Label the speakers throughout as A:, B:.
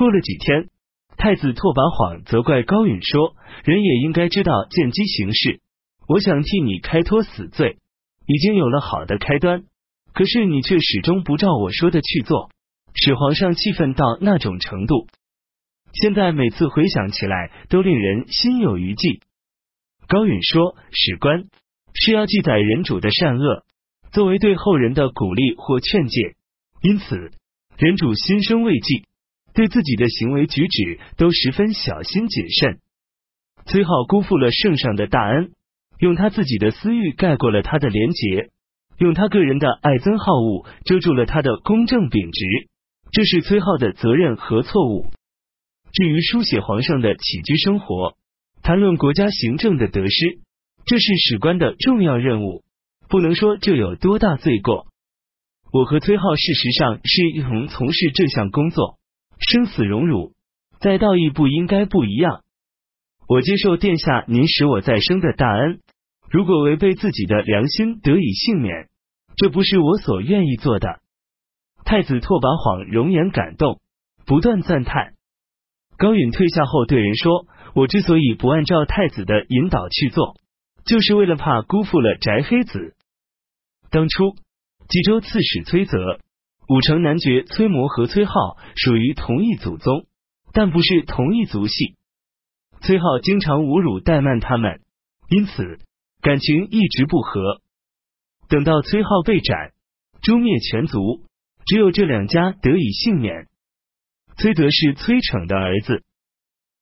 A: 过了几天，太子拓跋晃责怪高允说：“人也应该知道见机行事。我想替你开脱死罪，已经有了好的开端，可是你却始终不照我说的去做，使皇上气愤到那种程度。现在每次回想起来，都令人心有余悸。”高允说：“史官是要记载人主的善恶，作为对后人的鼓励或劝诫。因此，人主心生畏忌。”对自己的行为举止都十分小心谨慎。崔浩辜负了圣上的大恩，用他自己的私欲盖过了他的廉洁，用他个人的爱憎好恶遮住了他的公正秉直，这是崔浩的责任和错误。至于书写皇上的起居生活，谈论国家行政的得失，这是史官的重要任务，不能说这有多大罪过。我和崔浩事实上是一同从事这项工作。生死荣辱，在道义不应该不一样。我接受殿下您使我再生的大恩，如果违背自己的良心得以幸免，这不是我所愿意做的。太子拓跋晃容颜感动，不断赞叹。高允退下后对人说：“我之所以不按照太子的引导去做，就是为了怕辜负了翟黑子。当初冀州刺史崔泽。”武城男爵崔摩和崔浩属于同一祖宗，但不是同一族系。崔浩经常侮辱怠慢他们，因此感情一直不和。等到崔浩被斩，诛灭全族，只有这两家得以幸免。崔德是崔逞的儿子。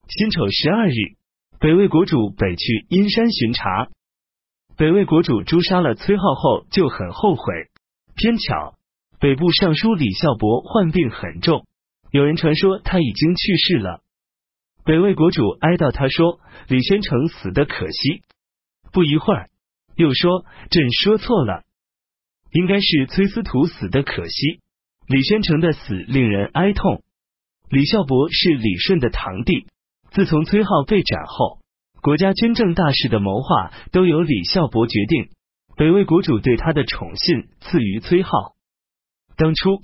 A: 辛丑十二日，北魏国主北去阴山巡查，北魏国主诛杀了崔浩后就很后悔，偏巧。北部尚书李孝伯患病很重，有人传说他已经去世了。北魏国主哀悼他说：“李宣成死的可惜。”不一会儿又说：“朕说错了，应该是崔司徒死的可惜。”李宣成的死令人哀痛。李孝伯是李顺的堂弟，自从崔浩被斩后，国家军政大事的谋划都由李孝伯决定。北魏国主对他的宠信次于崔浩。当初，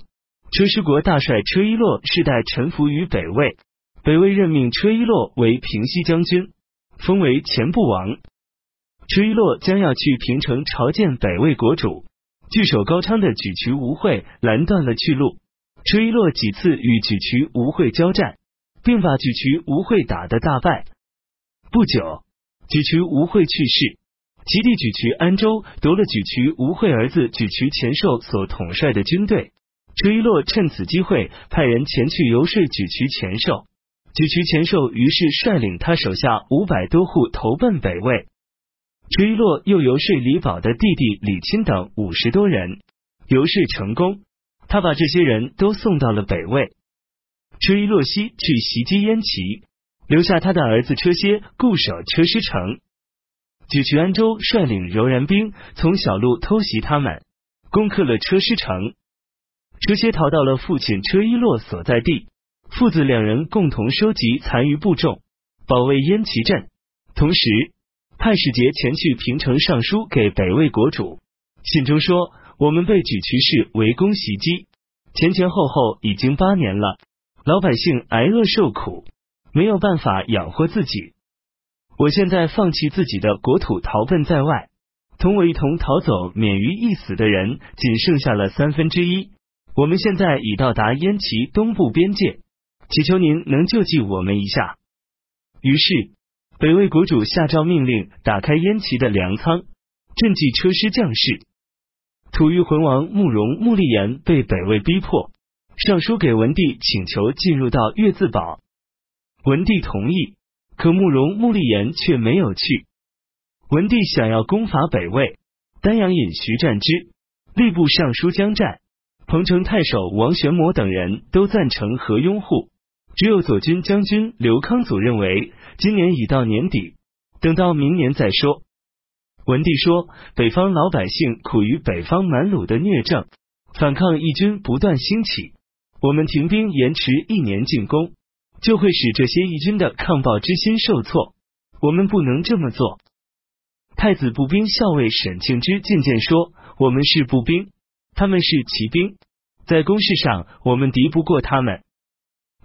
A: 车师国大帅车一洛世代臣服于北魏，北魏任命车一洛为平西将军，封为前部王。车一洛将要去平城朝见北魏国主，据守高昌的沮渠吴会拦断了去路。车一洛几次与沮渠吴会交战，并把沮渠吴会打得大败。不久，沮渠吴会去世。齐地举渠安州夺了举渠吴惠儿子举渠前寿所统帅的军队，车一洛趁此机会派人前去游说举渠前寿，举渠前寿于是率领他手下五百多户投奔北魏。车一洛又游说李宝的弟弟李钦等五十多人，游说成功，他把这些人都送到了北魏。车一洛西去袭击燕齐，留下他的儿子车歇固守车师城。举渠安州率领柔然兵从小路偷袭他们，攻克了车师城。车歇逃到了父亲车一洛所在地，父子两人共同收集残余部众，保卫燕齐镇。同时派使节前去平城上书给北魏国主，信中说：“我们被举渠氏围攻袭击，前前后后已经八年了，老百姓挨饿受苦，没有办法养活自己。”我现在放弃自己的国土，逃奔在外，同我一同逃走、免于一死的人，仅剩下了三分之一。我们现在已到达燕齐东部边界，祈求您能救济我们一下。于是，北魏国主下诏命令打开燕齐的粮仓，赈济车师将士。吐谷浑王慕容穆立言被北魏逼迫，上书给文帝请求进入到月字堡，文帝同意。可慕容穆立言却没有去。文帝想要攻伐北魏，丹阳尹徐战之、吏部尚书江战、彭城太守王玄谟等人都赞成和拥护，只有左军将军刘康祖认为今年已到年底，等到明年再说。文帝说：北方老百姓苦于北方蛮虏的虐政，反抗义军不断兴起，我们停兵延迟一年进攻。就会使这些义军的抗暴之心受挫。我们不能这么做。太子步兵校尉沈庆之进谏说：“我们是步兵，他们是骑兵，在攻势上我们敌不过他们。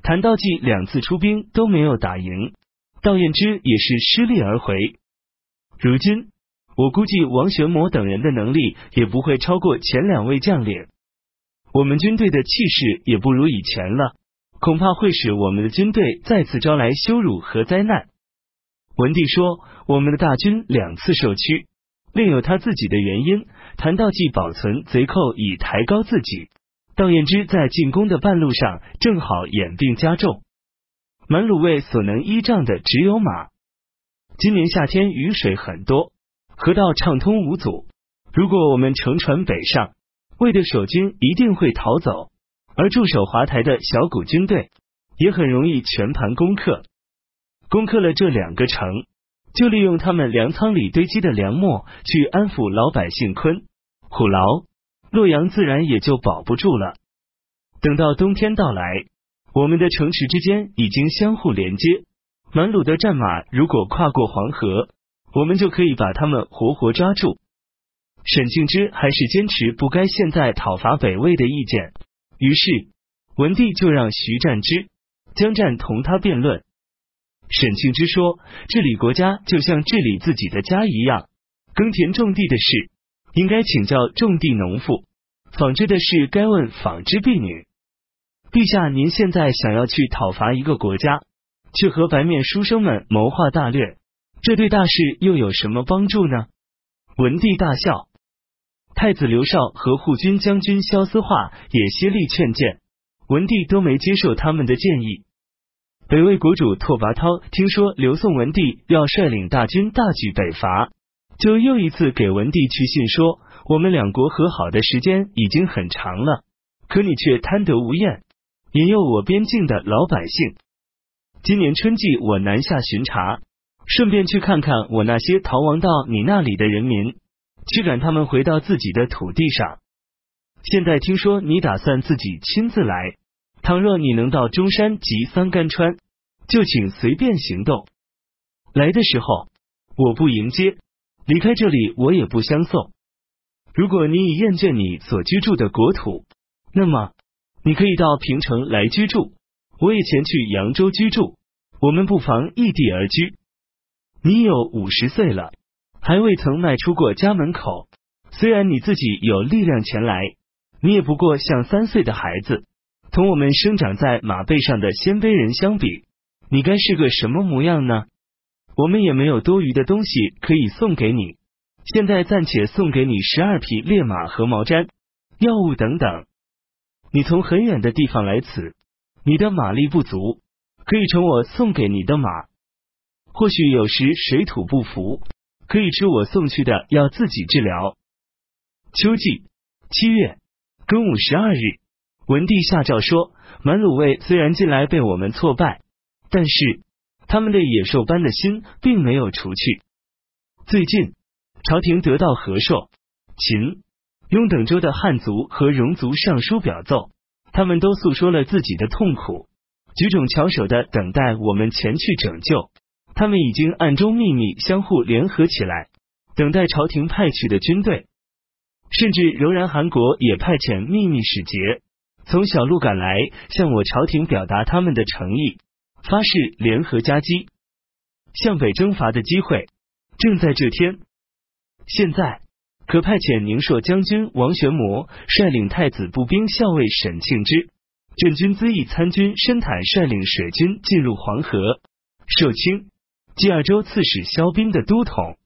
A: 谭道济两次出兵都没有打赢，道彦之也是失利而回。如今，我估计王玄谟等人的能力也不会超过前两位将领，我们军队的气势也不如以前了，恐怕会使我们的军队再次招来羞辱和灾难。文帝说：“我们的大军两次受屈，另有他自己的原因。谈道济保存贼寇，以抬高自己；道彦之在进攻的半路上，正好演病加重。满鲁卫所能依仗的只有马。今年夏天雨水很多，河道畅通无阻。如果我们乘船北上，魏的守军一定会逃走，而驻守华台的小股军队也很容易全盘攻克。”攻克了这两个城，就利用他们粮仓里堆积的粮秣去安抚老百姓，昆、虎牢、洛阳自然也就保不住了。等到冬天到来，我们的城池之间已经相互连接，满鲁的战马如果跨过黄河，我们就可以把他们活活抓住。沈庆之还是坚持不该现在讨伐北魏的意见，于是文帝就让徐战之、江战同他辩论。沈庆之说：“治理国家就像治理自己的家一样，耕田种地的事应该请教种地农妇，纺织的事该问纺织婢女。陛下，您现在想要去讨伐一个国家，却和白面书生们谋划大略，这对大事又有什么帮助呢？”文帝大笑。太子刘绍和护军将军萧思化也竭力劝谏，文帝都没接受他们的建议。北魏国主拓跋焘听说刘宋文帝要率领大军大举北伐，就又一次给文帝去信说：“我们两国和好的时间已经很长了，可你却贪得无厌，引诱我边境的老百姓。今年春季我南下巡查，顺便去看看我那些逃亡到你那里的人民，驱赶他们回到自己的土地上。现在听说你打算自己亲自来。”倘若你能到中山及三干川，就请随便行动。来的时候，我不迎接；离开这里，我也不相送。如果你已厌倦你所居住的国土，那么你可以到平城来居住，我也前去扬州居住。我们不妨异地而居。你有五十岁了，还未曾迈出过家门口。虽然你自己有力量前来，你也不过像三岁的孩子。同我们生长在马背上的鲜卑人相比，你该是个什么模样呢？我们也没有多余的东西可以送给你。现在暂且送给你十二匹烈马和毛毡、药物等等。你从很远的地方来此，你的马力不足，可以乘我送给你的马。或许有时水土不服，可以吃我送去的要自己治疗。秋季七月庚午十二日。文帝下诏说：“满鲁卫虽然近来被我们挫败，但是他们的野兽般的心并没有除去。最近朝廷得到和硕、秦、雍等州的汉族和戎族上书表奏，他们都诉说了自己的痛苦，举种巧手的等待我们前去拯救。他们已经暗中秘密相互联合起来，等待朝廷派去的军队，甚至柔然韩国也派遣秘密使节。”从小路赶来，向我朝廷表达他们的诚意，发誓联合夹击，向北征伐的机会正在这天。现在可派遣宁朔将军王玄谟率领太子步兵校尉沈庆之、镇军资议参军申坦率领水军进入黄河，寿清、冀二州刺史萧斌的都统，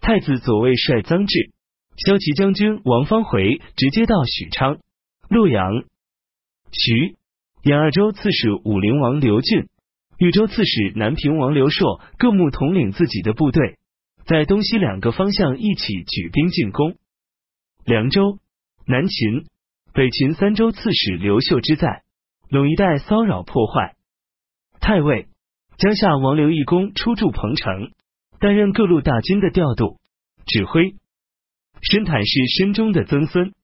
A: 太子左卫帅臧质、骁骑将军王方回直接到许昌、洛阳。徐、兖二州刺史武陵王刘俊、豫州刺史南平王刘硕。各牧统领自己的部队，在东西两个方向一起举兵进攻。凉州、南秦、北秦三州刺史刘秀之在。陇一带骚扰破坏。太尉、江夏王刘义公出驻彭城，担任各路大军的调度、指挥。申坦是申中的曾孙。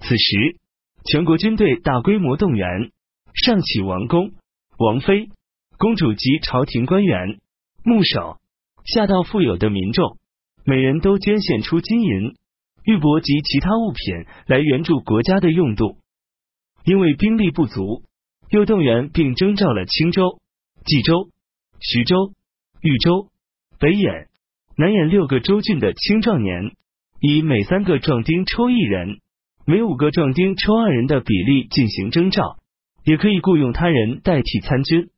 A: 此时。全国军队大规模动员，上起王公、王妃、公主及朝廷官员、牧首，下到富有的民众，每人都捐献出金银、玉帛及其他物品来援助国家的用度。因为兵力不足，又动员并征召了青州、冀州、徐州、豫州、北兖、南兖六个州郡的青壮年，以每三个壮丁抽一人，每五个壮丁抽二人的比例进行征召，也可以雇佣他人代替参军。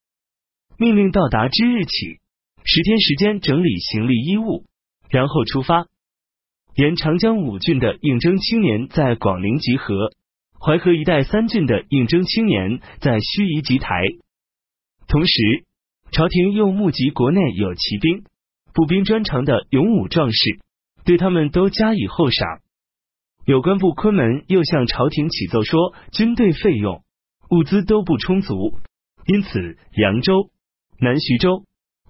A: 命令到达之日起，十天时间整理行李衣物，然后出发。沿长江五郡的应征青年在广陵集合，淮河一带三郡的应征青年在盱眙集台。同时，朝廷又募集国内有骑兵、步兵专长的勇武壮士，对他们都加以厚赏。有关部昆门又向朝廷启奏说，军队费用、物资都不充足，因此扬州、南徐州、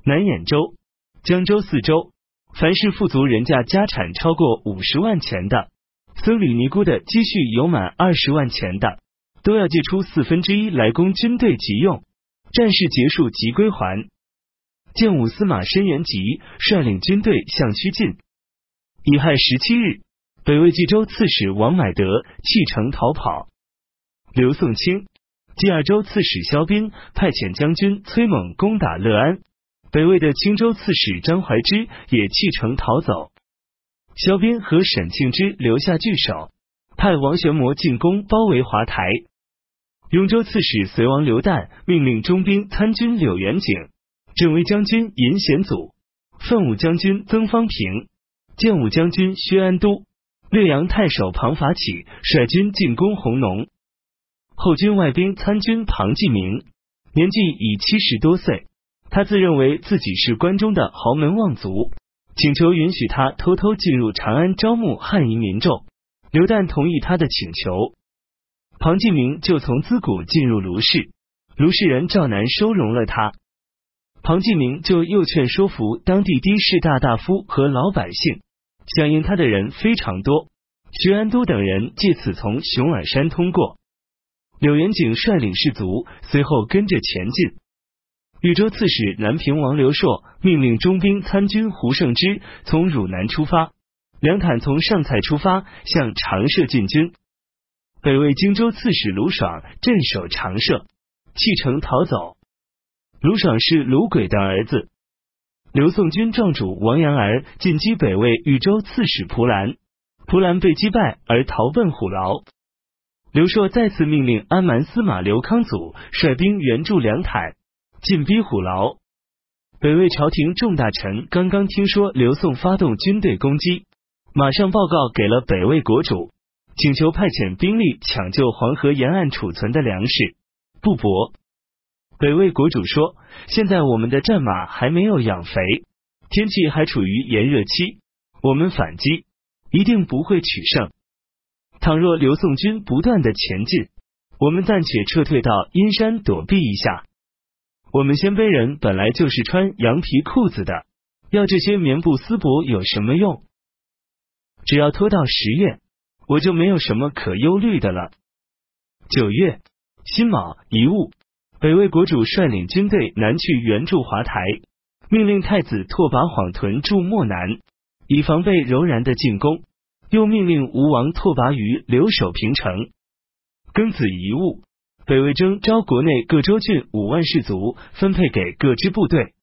A: 南兖州、江州四州。凡是富足人家家产超过五十万钱的，僧侣尼姑的积蓄有满二十万钱的，都要借出四分之一来供军队急用。战事结束即归还。建武司马申元吉率领军队向曲进。乙亥十七日，北魏冀州刺史王买德弃城逃跑。刘宋清，冀二州刺史萧兵派遣将军崔猛攻打乐安。北魏的青州刺史张怀之也弃城逃走，萧斌和沈庆之留下据守，派王玄谟进攻包围华台。永州刺史隋王刘旦命令中兵参军柳元景、镇威将军尹显祖、奋武将军曾方平、建武将军薛安都、略阳太守庞法启率军进攻弘农。后军外兵参军庞继明年纪已七十多岁。他自认为自己是关中的豪门望族，请求允许他偷偷进入长安招募汉夷民众。刘旦同意他的请求，庞继明就从资谷进入卢氏，卢氏人赵南收容了他。庞继明就又劝说服当地的士大大夫和老百姓，响应他的人非常多。徐安都等人借此从熊耳山通过。柳元景率领士卒随后跟着前进。禹州刺史南平王刘硕命令中兵参军胡胜之从汝南出发，梁坦从上蔡出发向长社进军。北魏荆州刺史卢爽镇守长社，弃城逃走。卢爽是卢轨的儿子。刘宋军壮主王阳儿进击北魏豫州刺史蒲兰，蒲兰被击败而逃奔虎牢。刘硕再次命令安蛮司马刘康祖率兵援助梁坦。进逼虎牢，北魏朝廷众大臣刚刚听说刘宋发动军队攻击，马上报告给了北魏国主，请求派遣兵力抢救黄河沿岸储存的粮食。不薄，北魏国主说：“现在我们的战马还没有养肥，天气还处于炎热期，我们反击一定不会取胜。倘若刘宋军不断的前进，我们暂且撤退到阴山躲避一下。”我们鲜卑人本来就是穿羊皮裤子的，要这些棉布丝帛有什么用？只要拖到十月，我就没有什么可忧虑的了。九月辛卯一戊，北魏国主率领军队南去援助华台，命令太子拓跋晃屯驻漠南，以防备柔然的进攻。又命令吴王拓跋余留守平城。庚子一戊。北魏征召国内各州郡五万士卒，分配给各支部队。